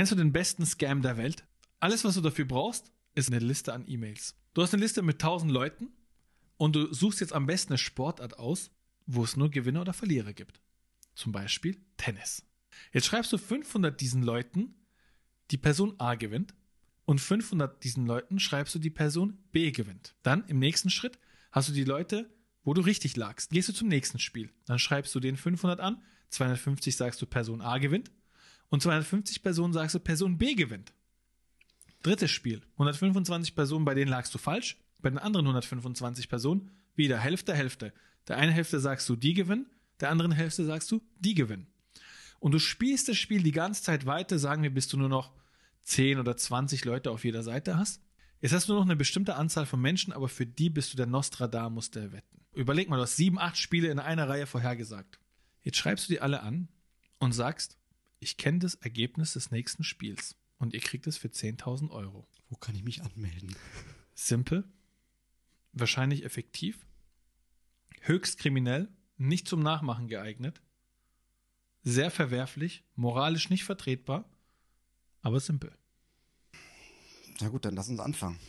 Kennst du den besten Scam der Welt? Alles, was du dafür brauchst, ist eine Liste an E-Mails. Du hast eine Liste mit 1000 Leuten und du suchst jetzt am besten eine Sportart aus, wo es nur Gewinner oder Verlierer gibt. Zum Beispiel Tennis. Jetzt schreibst du 500 diesen Leuten, die Person A gewinnt und 500 diesen Leuten schreibst du die Person B gewinnt. Dann im nächsten Schritt hast du die Leute, wo du richtig lagst. Gehst du zum nächsten Spiel. Dann schreibst du den 500 an, 250 sagst du Person A gewinnt und 250 Personen sagst du Person B gewinnt. Drittes Spiel. 125 Personen, bei denen lagst du falsch. Bei den anderen 125 Personen wieder Hälfte, Hälfte. Der eine Hälfte sagst du, die gewinnen. Der anderen Hälfte sagst du, die gewinnen. Und du spielst das Spiel die ganze Zeit weiter, sagen wir, bis du nur noch 10 oder 20 Leute auf jeder Seite hast. Jetzt hast du nur noch eine bestimmte Anzahl von Menschen, aber für die bist du der Nostradamus der Wetten. Überleg mal, du hast sieben, acht Spiele in einer Reihe vorhergesagt. Jetzt schreibst du die alle an und sagst, ich kenne das Ergebnis des nächsten Spiels und ihr kriegt es für 10.000 Euro. Wo kann ich mich anmelden? Simpel, wahrscheinlich effektiv, höchst kriminell, nicht zum Nachmachen geeignet, sehr verwerflich, moralisch nicht vertretbar, aber simpel. Na gut, dann lass uns anfangen.